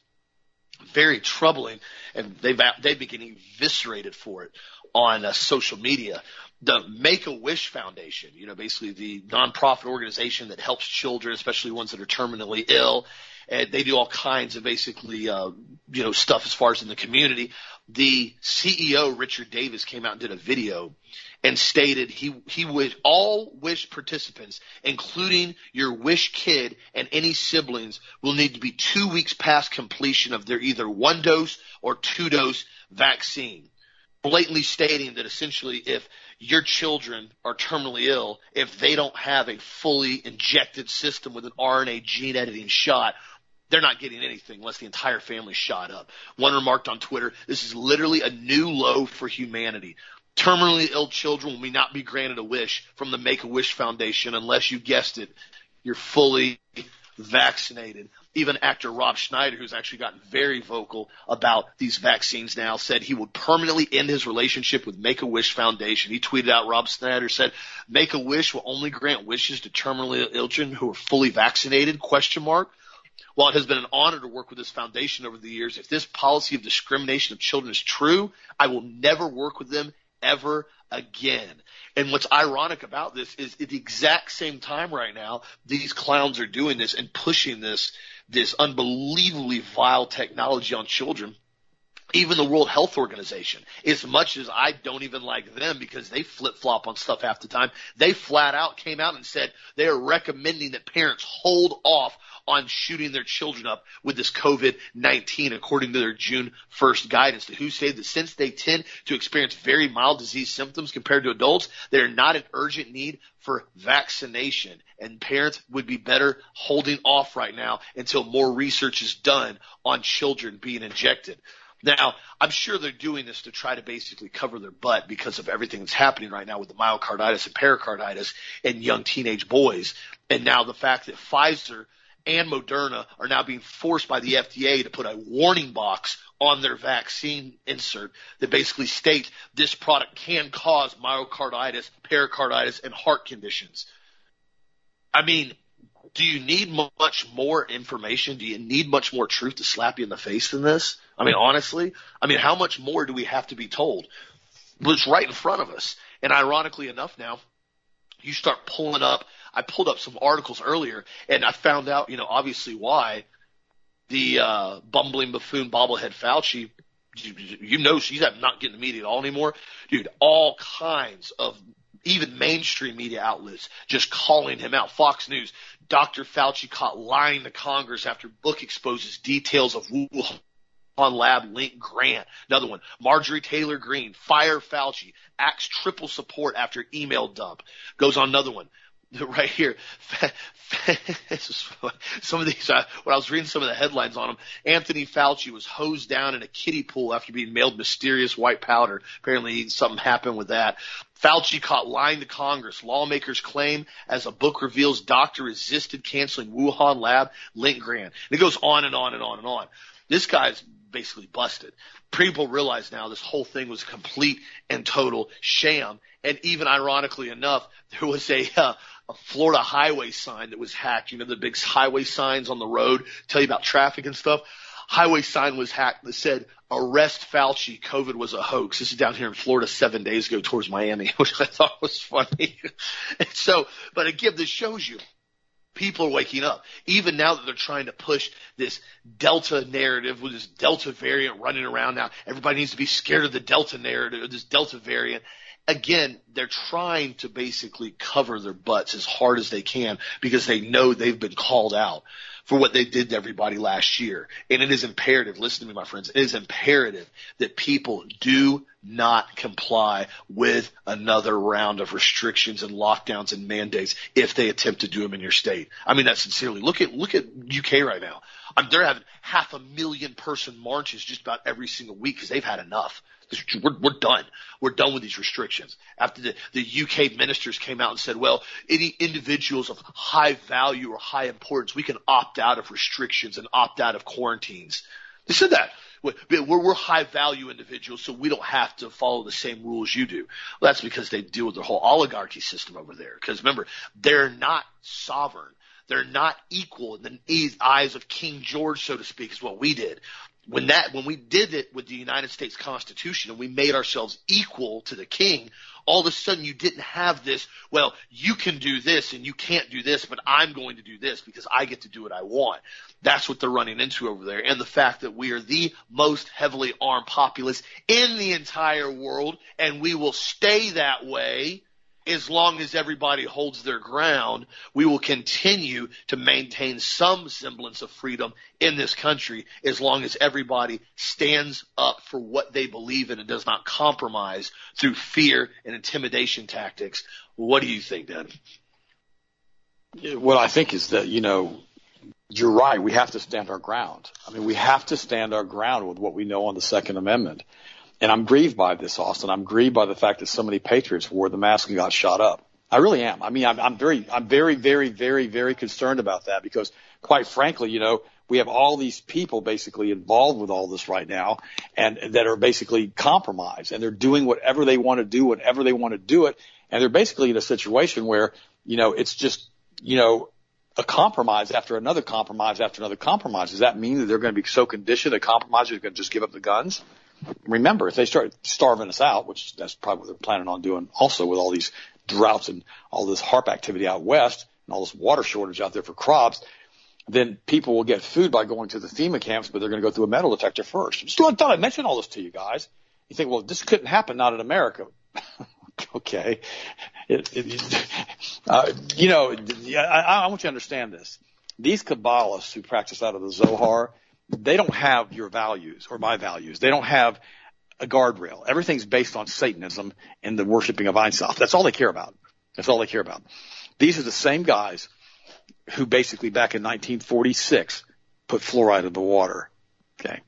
Speaker 1: very troubling, and they've they've been getting eviscerated for it on uh, social media. The Make a Wish Foundation, you know, basically the nonprofit organization that helps children, especially ones that are terminally ill, and they do all kinds of basically uh, you know stuff as far as in the community. The CEO Richard Davis came out and did a video and stated he he would all wish participants, including your wish kid and any siblings, will need to be two weeks past completion of their either one dose or two dose vaccine. Blatantly stating that essentially if your children are terminally ill, if they don't have a fully injected system with an RNA gene editing shot, they're not getting anything unless the entire family shot up. One remarked on Twitter, this is literally a new low for humanity. Terminally ill children will not be granted a wish from the Make a Wish Foundation unless you guessed it, you're fully vaccinated. Even actor Rob Schneider, who's actually gotten very vocal about these vaccines now, said he would permanently end his relationship with Make a Wish Foundation. He tweeted out, Rob Schneider said, Make a Wish will only grant wishes to terminally ill children who are fully vaccinated, question mark. While it has been an honor to work with this foundation over the years, if this policy of discrimination of children is true, I will never work with them ever again. And what's ironic about this is at the exact same time right now, these clowns are doing this and pushing this, this unbelievably vile technology on children. Even the World Health Organization, as much as I don't even like them because they flip flop on stuff half the time, they flat out came out and said they are recommending that parents hold off on shooting their children up with this COVID-19 according to their June 1st guidance. The WHO said that since they tend to experience very mild disease symptoms compared to adults, they are not in urgent need for vaccination and parents would be better holding off right now until more research is done on children being injected. Now, I'm sure they're doing this to try to basically cover their butt because of everything that's happening right now with the myocarditis and pericarditis in young teenage boys. And now the fact that Pfizer and Moderna are now being forced by the FDA to put a warning box on their vaccine insert that basically states this product can cause myocarditis, pericarditis, and heart conditions. I mean, do you need much more information? Do you need much more truth to slap you in the face than this? I mean, honestly, I mean, how much more do we have to be told? But it's right in front of us. And ironically enough now, you start pulling up I pulled up some articles earlier and I found out, you know, obviously why the uh, bumbling buffoon bobblehead Fauci, you, you know, she's not getting the media at all anymore, dude. All kinds of even mainstream media outlets just calling him out. Fox News, Dr. Fauci caught lying to Congress after book exposes details of Wuhan lab link grant. Another one, Marjorie Taylor Greene, fire Fauci, acts triple support after email dump. Goes on another one. right here. some of these, uh, when I was reading some of the headlines on them, Anthony Fauci was hosed down in a kiddie pool after being mailed mysterious white powder. Apparently something happened with that. Fauci caught lying to Congress. Lawmakers claim as a book reveals doctor resisted canceling Wuhan lab link grant. And it goes on and on and on and on. This guy's basically busted. People realize now this whole thing was complete and total sham. And even ironically enough, there was a, uh, a Florida highway sign that was hacked. You know, the big highway signs on the road tell you about traffic and stuff. Highway sign was hacked that said, arrest Fauci, COVID was a hoax. This is down here in Florida seven days ago towards Miami, which I thought was funny. and so, but again, this shows you people are waking up. Even now that they're trying to push this Delta narrative with this Delta variant running around now, everybody needs to be scared of the Delta narrative, this Delta variant again, they're trying to basically cover their butts as hard as they can because they know they've been called out for what they did to everybody last year. And it is imperative, listen to me, my friends, it is imperative that people do not comply with another round of restrictions and lockdowns and mandates if they attempt to do them in your state. I mean that sincerely. Look at, look at UK right now. I'm, they're having half a million person marches just about every single week because they've had enough. We're, we're done. We're done with these restrictions. After the, the UK ministers came out and said, well, any individuals of high value or high importance, we can opt out of restrictions and opt out of quarantines. They said that. We're, we're high value individuals, so we don't have to follow the same rules you do. Well, that's because they deal with the whole oligarchy system over there. Because remember, they're not sovereign. They're not equal in the eyes of King George, so to speak, is what we did. When that, when we did it with the United States Constitution and we made ourselves equal to the king, all of a sudden you didn't have this, well, you can do this and you can't do this, but I'm going to do this because I get to do what I want. That's what they're running into over there. And the fact that we are the most heavily armed populace in the entire world and we will stay that way as long as everybody holds their ground, we will continue to maintain some semblance of freedom in this country as long as everybody stands up for what they believe in and does not compromise through fear and intimidation tactics. What do you think, Dad?
Speaker 2: What I think is that, you know, you're right. We have to stand our ground. I mean, we have to stand our ground with what we know on the Second Amendment. And I'm grieved by this, Austin. I'm grieved by the fact that so many patriots wore the mask and got shot up. I really am. I mean, I'm, I'm very, I'm very, very, very, very concerned about that because, quite frankly, you know, we have all these people basically involved with all this right now, and that are basically compromised, and they're doing whatever they want to do, whenever they want to do it, and they're basically in a situation where, you know, it's just, you know, a compromise after another compromise after another compromise. Does that mean that they're going to be so conditioned that compromisers are going to just give up the guns? Remember, if they start starving us out, which that's probably what they're planning on doing also with all these droughts and all this HAARP activity out west and all this water shortage out there for crops, then people will get food by going to the FEMA camps, but they're going to go through a metal detector first. I thought I mentioned all this to you guys. You think, well, this couldn't happen not in America. okay. It, it, uh, you know, I, I want you to understand this. These Kabbalists who practice out of the Zohar, they don't have your values or my values. They don't have a guardrail. Everything's based on Satanism and the worshiping of Ein That's all they care about. That's all they care about. These are the same guys who basically back in 1946 put fluoride in the water. Okay.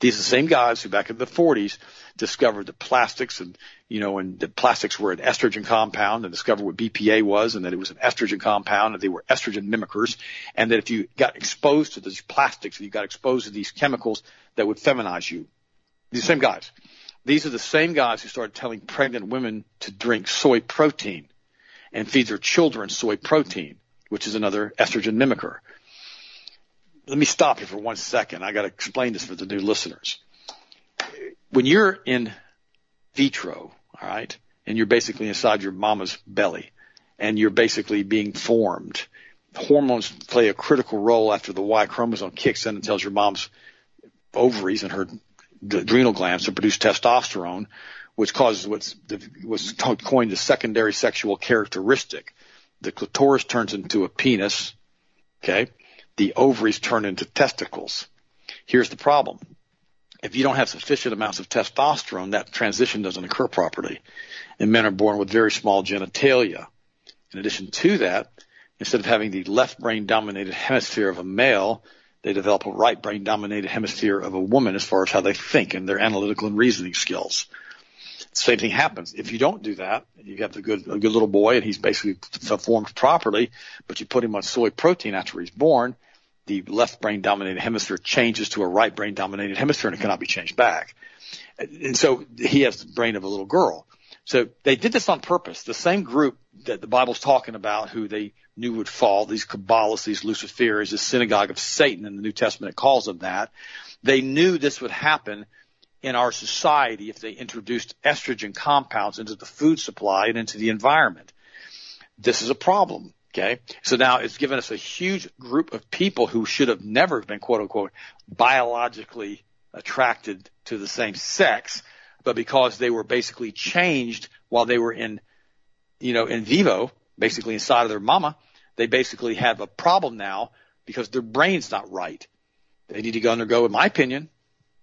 Speaker 2: These are the same guys who back in the 40s discovered the plastics and, you know, and the plastics were an estrogen compound and discovered what BPA was and that it was an estrogen compound and they were estrogen mimickers and that if you got exposed to these plastics, you got exposed to these chemicals that would feminize you. These same guys. These are the same guys who started telling pregnant women to drink soy protein and feed their children soy protein, which is another estrogen mimicker. Let me stop here for one second. I got to explain this for the new listeners when you're in vitro, all right, and you're basically inside your mama's belly and you're basically being formed, hormones play a critical role after the Y chromosome kicks in and tells your mom's ovaries and her adrenal glands to produce testosterone, which causes what's, what's coined the secondary sexual characteristic. The clitoris turns into a penis. Okay. The ovaries turn into testicles. Here's the problem if you don't have sufficient amounts of testosterone, that transition doesn't occur properly. And men are born with very small genitalia. In addition to that, instead of having the left brain dominated hemisphere of a male, they develop a right brain dominated hemisphere of a woman as far as how they think and their analytical and reasoning skills. Same thing happens. If you don't do that, you have the good, a good little boy and he's basically formed properly, but you put him on soy protein after he's born, the left brain dominated hemisphere changes to a right brain dominated hemisphere and it cannot be changed back. And so he has the brain of a little girl. So they did this on purpose. The same group that the Bible's talking about who they knew would fall, these Kabbalists, these Luciferians, the synagogue of Satan in the New Testament it calls them that. They knew this would happen in our society if they introduced estrogen compounds into the food supply and into the environment. This is a problem. Okay. So now it's given us a huge group of people who should have never been quote unquote biologically attracted to the same sex, but because they were basically changed while they were in, you know, in vivo, basically inside of their mama, they basically have a problem now because their brain's not right. They need to go undergo, in my opinion,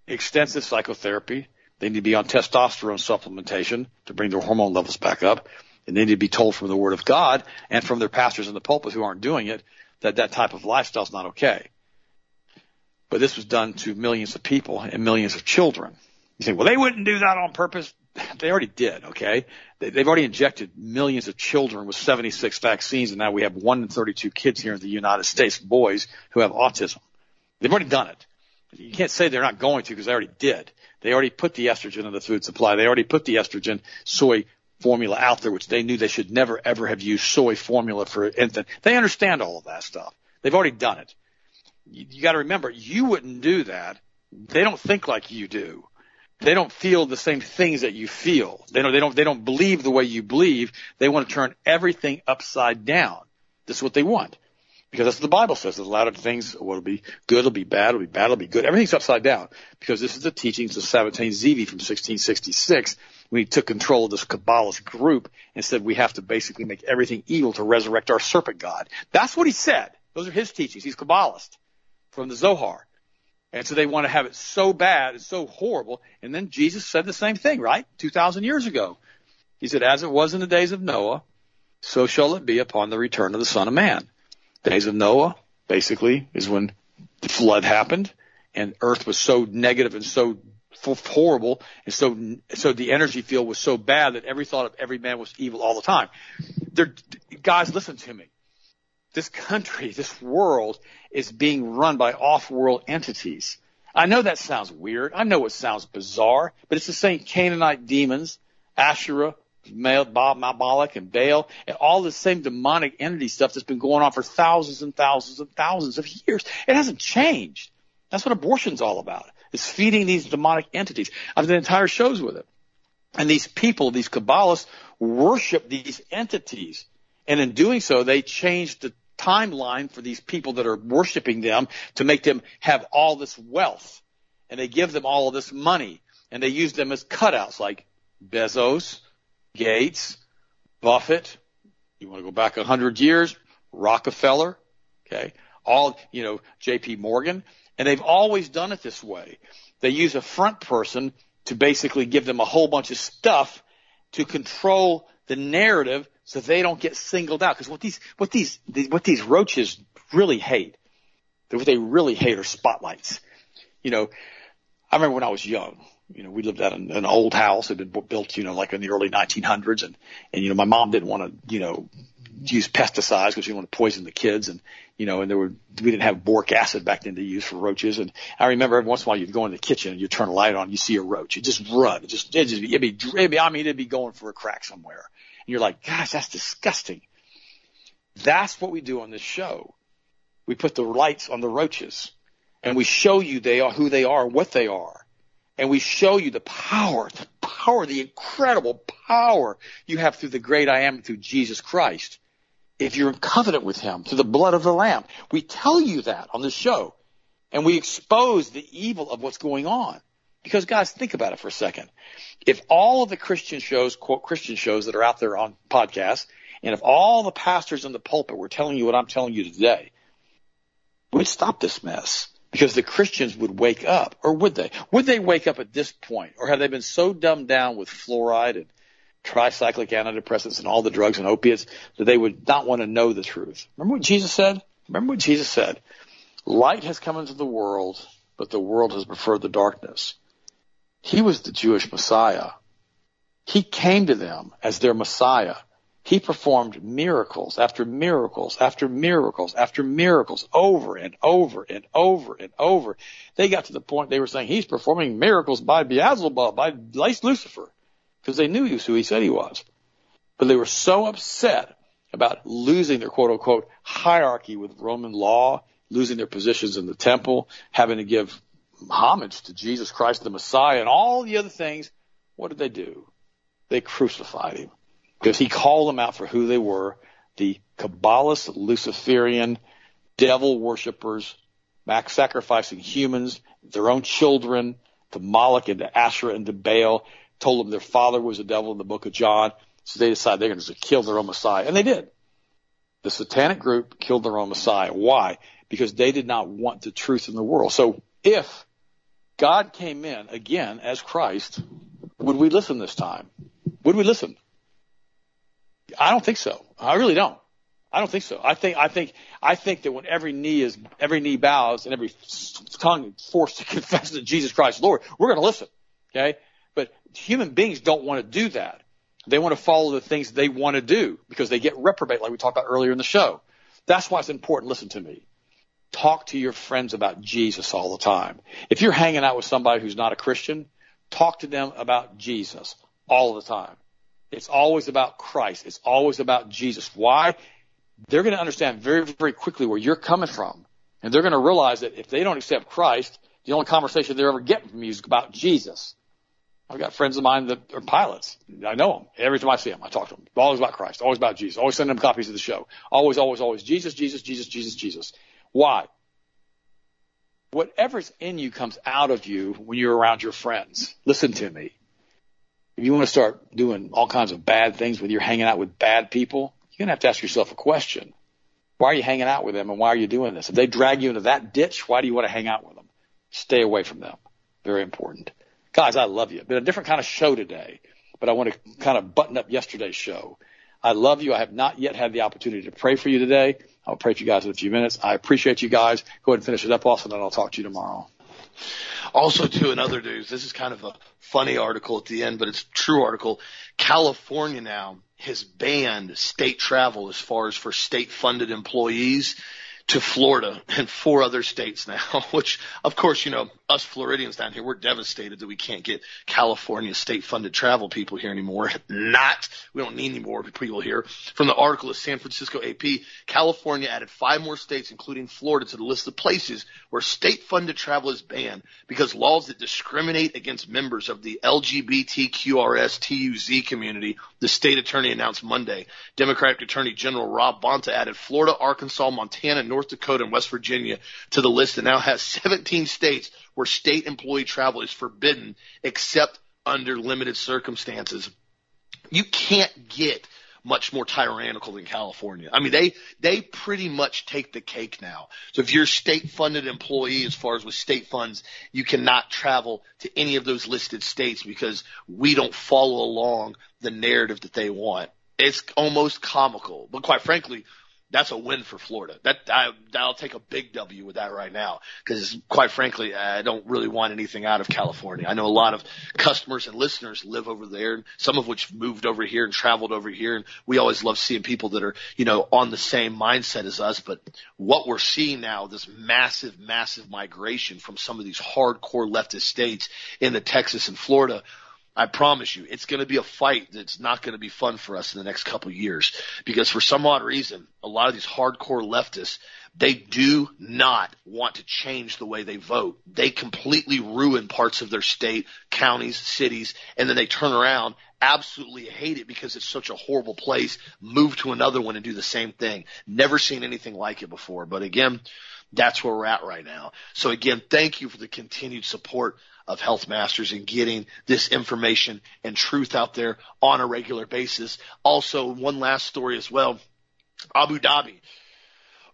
Speaker 2: extensive psychotherapy. They need to be on testosterone supplementation to bring their hormone levels back up and they need to be told from the Word of God and from their pastors in the pulpit who aren't doing it that that type of lifestyle is not okay. But this was done to millions of people and millions of children. You say, well, they wouldn't do that on purpose. They already did, okay? They've already injected millions of children with 76 vaccines, and now we have 1 in 32 kids here in the United States, boys, who have autism. They've already done it. You can't say they're not going to because they already did. They already put the estrogen in the food supply. They already put the estrogen soy formula out there, which they knew they should never ever have used soy formula for infant. They understand all of that stuff. They've already done it. You, you got to remember, you wouldn't do that. They don't think like you do. They don't feel the same things that you feel. They don't, they don't, they don't believe the way you believe. They want to turn everything upside down. This is what they want. Because that's what the Bible says. There's a lot of things, will be good, it'll be bad, it'll be bad, it'll be good. Everything's upside down. Because this is the teachings of Sabbatai Zevi from 1666 he took control of this Kabbalist group and said we have to basically make everything evil to resurrect our serpent God. That's what he said. Those are his teachings. He's Kabbalist from the Zohar. And so they want to have it so bad and so horrible. And then Jesus said the same thing, right? 2,000 years ago. He said, as it was in the days of Noah, so shall it be upon the return of the Son of Man. Days of Noah, basically, is when the flood happened and earth was so negative and so horrible and so so the energy field was so bad that every thought of every man was evil all the time. There, guys, listen to me. This country, this world is being run by off-world entities. I know that sounds weird. I know it sounds bizarre, but it's the same Canaanite demons, Asherah, Bob, Mabalik, and Baal, and all the same demonic entity stuff that's been going on for thousands and thousands and thousands of years. It hasn't changed. That's what abortion's all about. It's feeding these demonic entities. I've done entire shows with it. And these people, these Kabbalists, worship these entities. And in doing so, they change the timeline for these people that are worshiping them to make them have all this wealth. And they give them all of this money. And they use them as cutouts like Bezos, Gates, Buffett. You want to go back a hundred years? Rockefeller. Okay. All, you know, JP Morgan. And they've always done it this way. They use a front person to basically give them a whole bunch of stuff to control the narrative so they don't get singled out. Because what these what these what these roaches really hate, what they really hate are spotlights. You know, I remember when I was young. You know, we lived at an, an old house. that had been built, you know, like in the early 1900s, and and you know, my mom didn't want to, you know, use pesticides because she didn't want to poison the kids, and you know, and there were we didn't have boric acid back then to use for roaches. And I remember every once in a while you'd go in the kitchen and you turn a light on, you see a roach, you just run, it just it just it'd be, it'd be I mean it'd be going for a crack somewhere. And you're like, gosh, that's disgusting. That's what we do on this show. We put the lights on the roaches and we show you they are who they are, what they are. And we show you the power, the power, the incredible power you have through the great I am through Jesus Christ. If you're in covenant with him through the blood of the lamb, we tell you that on the show and we expose the evil of what's going on. Because guys, think about it for a second. If all of the Christian shows, quote Christian shows that are out there on podcasts, and if all the pastors in the pulpit were telling you what I'm telling you today, we'd stop this mess because the Christians would wake up, or would they? Would they wake up at this point, or have they been so dumbed down with fluoride and tricyclic antidepressants and all the drugs and opiates that they would not want to know the truth? Remember what Jesus said? Remember what Jesus said? Light has come into the world, but the world has preferred the darkness. He was the Jewish Messiah. He came to them as their Messiah. He performed miracles after miracles after miracles after miracles over and over and over and over. They got to the point they were saying he's performing miracles by Beelzebub, by Lucifer, because they knew he was who he said he was. But they were so upset about losing their quote unquote hierarchy with Roman law, losing their positions in the temple, having to give homage to Jesus Christ, the Messiah, and all the other things, what did they do? They crucified him because he called them out for who they were, the Kabbalist, Luciferian, devil worshippers, sacrificing humans, their own children, to Moloch and to Asherah and to Baal, told them their father was a devil in the book of John. So they decided they're going to kill their own Messiah. And they did. The satanic group killed their own Messiah. Why? Because they did not want the truth in the world. So if God came in again as Christ, would we listen this time? Would we listen? I don't think so. I really don't. I don't think so. I think I think I think that when every knee is every knee bows and every tongue is forced to confess that Jesus Christ is Lord, we're going to listen. Okay, but human beings don't want to do that. They want to follow the things they want to do because they get reprobate, like we talked about earlier in the show. That's why it's important. Listen to me. talk to your friends about Jesus all the time. If you're hanging out with somebody who's not a Christian, talk to them about Jesus all the time. It's always about Christ. It's always about Jesus. Why? They're going to understand very, very quickly where you're coming from. And they're going to realize that if they don't accept Christ, the only conversation they're ever getting from you is about Jesus. I've got friends of mine that are pilots. I know them. Every time I see them, I talk to them. Always about Christ. Always about Jesus. Always send them copies of the show. Always, always, always Jesus, Jesus, Jesus, Jesus, Jesus. Why? Whatever's in you comes out of you when you're around your friends. Listen to me. If you want to start doing all kinds of bad things when you're hanging out with bad people, you're going to have to ask yourself a question. Why are you hanging out with them and why are you doing this? If they drag you into that ditch, why do you want to hang out with them? Stay away from them. Very important. Guys, I love you. Been a different kind of show today, but I want to kind of button up yesterday's show. I love you. I have not yet had the opportunity to pray for you today. I'll pray for you guys in a few minutes. I appreciate you guys. Go ahead and finish it up, Austin, and I'll talk to you tomorrow.
Speaker 1: Also, too, in other news, this is kind of a funny article at the end, but it's a true article. California now has banned state travel as far as for state funded employees to Florida and four other states now, which of course, you know, us Floridians down here, we're devastated that we can't get California state funded travel people here anymore. Not, we don't need any more people here. From the article of San Francisco AP, California added five more states, including Florida, to the list of places where state funded travel is banned because laws that discriminate against members of the LGBTQRS TUZ community, the state attorney announced Monday. Democratic Attorney General Rob Bonta added Florida, Arkansas, Montana, North Dakota, and West Virginia to the list and now has 17 states where state employee travel is forbidden except under limited circumstances. You can't get much more tyrannical than California. I mean, they, they pretty much take the cake now. So if you're a state funded employee, as far as with state funds, you cannot travel to any of those listed states because we don't follow along the narrative that they want. It's almost comical, but quite frankly, that's a win for Florida. That I, I'll take a big W with that right now because, quite frankly, I don't really want anything out of California. I know a lot of customers and listeners live over there, and some of which moved over here and traveled over here, and we always love seeing people that are, you know, on the same mindset as us. But what we're seeing now, this massive, massive migration from some of these hardcore leftist states into Texas and Florida I promise you, it's going to be a fight that's not going to be fun for us in the next couple years because for some odd reason, a lot of these hardcore leftists, they do not want to change the way they vote. They completely ruin parts of their state, counties, cities, and then they turn around, absolutely hate it because it's such a horrible place, move to another one and do the same thing. Never seen anything like it before. But again, that's where we're at right now. So again, thank you for the continued support of Health Masters and getting this information and truth out there on a regular basis. Also, one last story as well. Abu Dhabi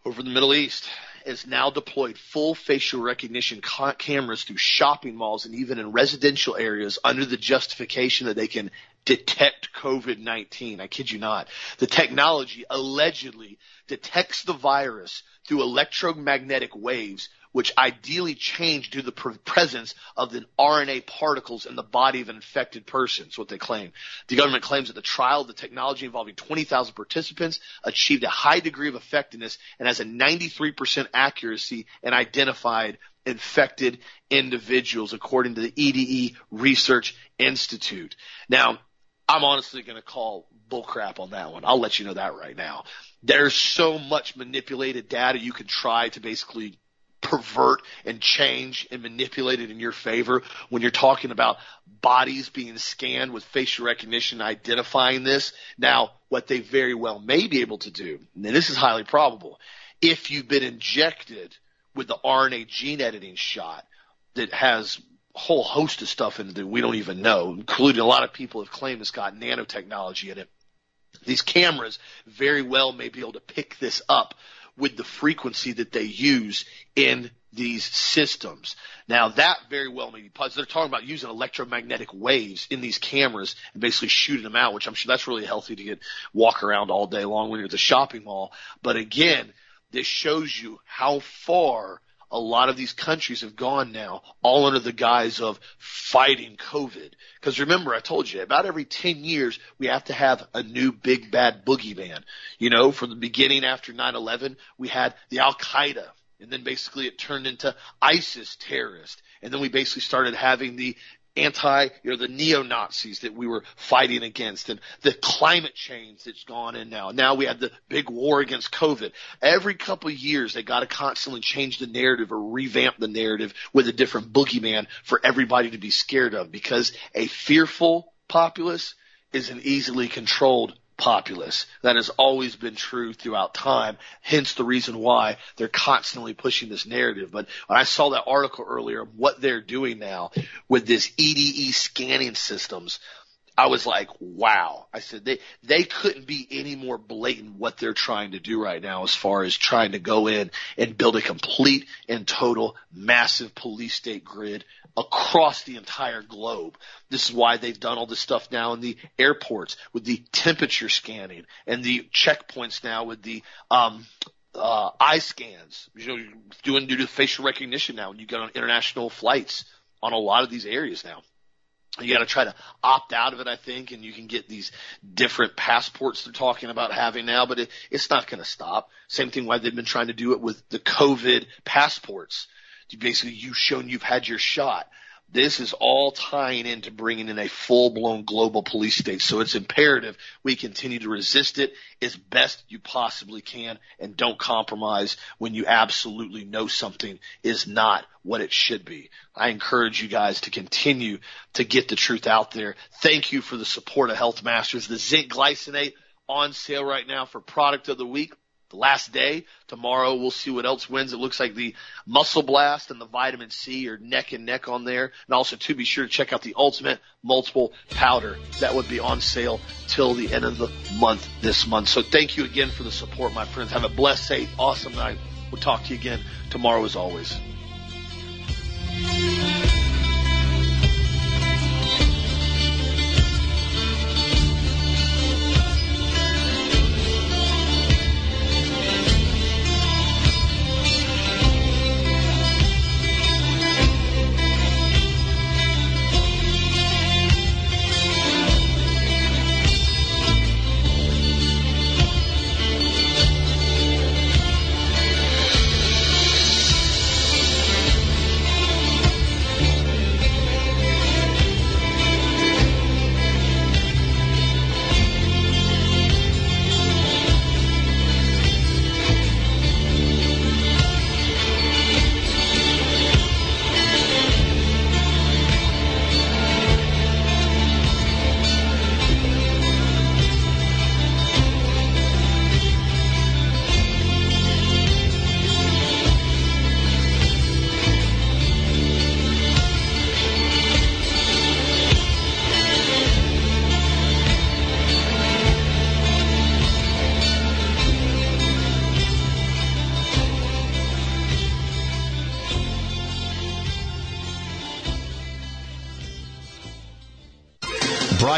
Speaker 1: over the Middle East has now deployed full facial recognition ca- cameras through shopping malls and even in residential areas under the justification that they can detect COVID-19. I kid you not. The technology allegedly detects the virus through electromagnetic waves which ideally change due to the presence of the RNA particles in the body of an infected person. That's what they claim. The government claims that the trial of the technology involving 20,000 participants achieved a high degree of effectiveness and has a 93% accuracy in identified infected individuals, according to the EDE Research Institute. Now, I'm honestly going to call bullcrap on that one. I'll let you know that right now. There's so much manipulated data you can try to basically pervert and change and manipulate it in your favor when you're talking about bodies being scanned with facial recognition identifying this. Now, what they very well may be able to do, and this is highly probable, if you've been injected with the RNA gene editing shot that has a whole host of stuff in it that we don't even know, including a lot of people have claimed it's got nanotechnology in it. These cameras very well may be able to pick this up with the frequency that they use in these systems. Now that very well may be possible. They're talking about using electromagnetic waves in these cameras and basically shooting them out, which I'm sure that's really healthy to get walk around all day long when you're at the shopping mall. But again, this shows you how far a lot of these countries have gone now, all under the guise of fighting COVID. Because remember, I told you, about every 10 years, we have to have a new big bad boogeyman. You know, from the beginning after 9-11, we had the Al-Qaeda And then basically it turned into ISIS terrorist. And then we basically started having the anti, you know, the neo-Nazis that we were fighting against and the climate change that's gone in now. Now we have the big war against COVID. Every couple of years they got to constantly change the narrative or revamp the narrative with a different boogeyman for everybody to be scared of because a fearful populace is an easily controlled populace. That has always been true throughout time. Hence the reason why they're constantly pushing this narrative. But when I saw that article earlier, of what they're doing now with this EDE scanning systems, I was like, wow. I said they they couldn't be any more blatant what they're trying to do right now as far as trying to go in and build a complete and total massive police state grid across the entire globe. This is why they've done all this stuff now in the airports with the temperature scanning and the checkpoints now with the um uh, eye scans. You know, doing due to facial recognition now when you get on international flights on a lot of these areas now you got to try to opt out of it, I think, and you can get these different passports they're talking about having now, but it, it's not going to stop. Same thing why they've been trying to do it with the COVID passports. You basically, you've shown you've had your shot. This is all tying into bringing in a full blown global police state. So it's imperative we continue to resist it as best you possibly can and don't compromise when you absolutely know something is not what it should be. I encourage you guys to continue to get the truth out there. Thank you for the support of Health Masters. The zinc glycinate on sale right now for product of the week the last day. Tomorrow we'll see what else wins. It looks like the Muscle Blast and the Vitamin C are neck and neck on there. And also to be sure to check out the Ultimate Multiple Powder. That would be on sale till the end of the month this month. So thank you again for the support, my friends. Have a blessed, safe, awesome night. We'll talk to you again tomorrow as always.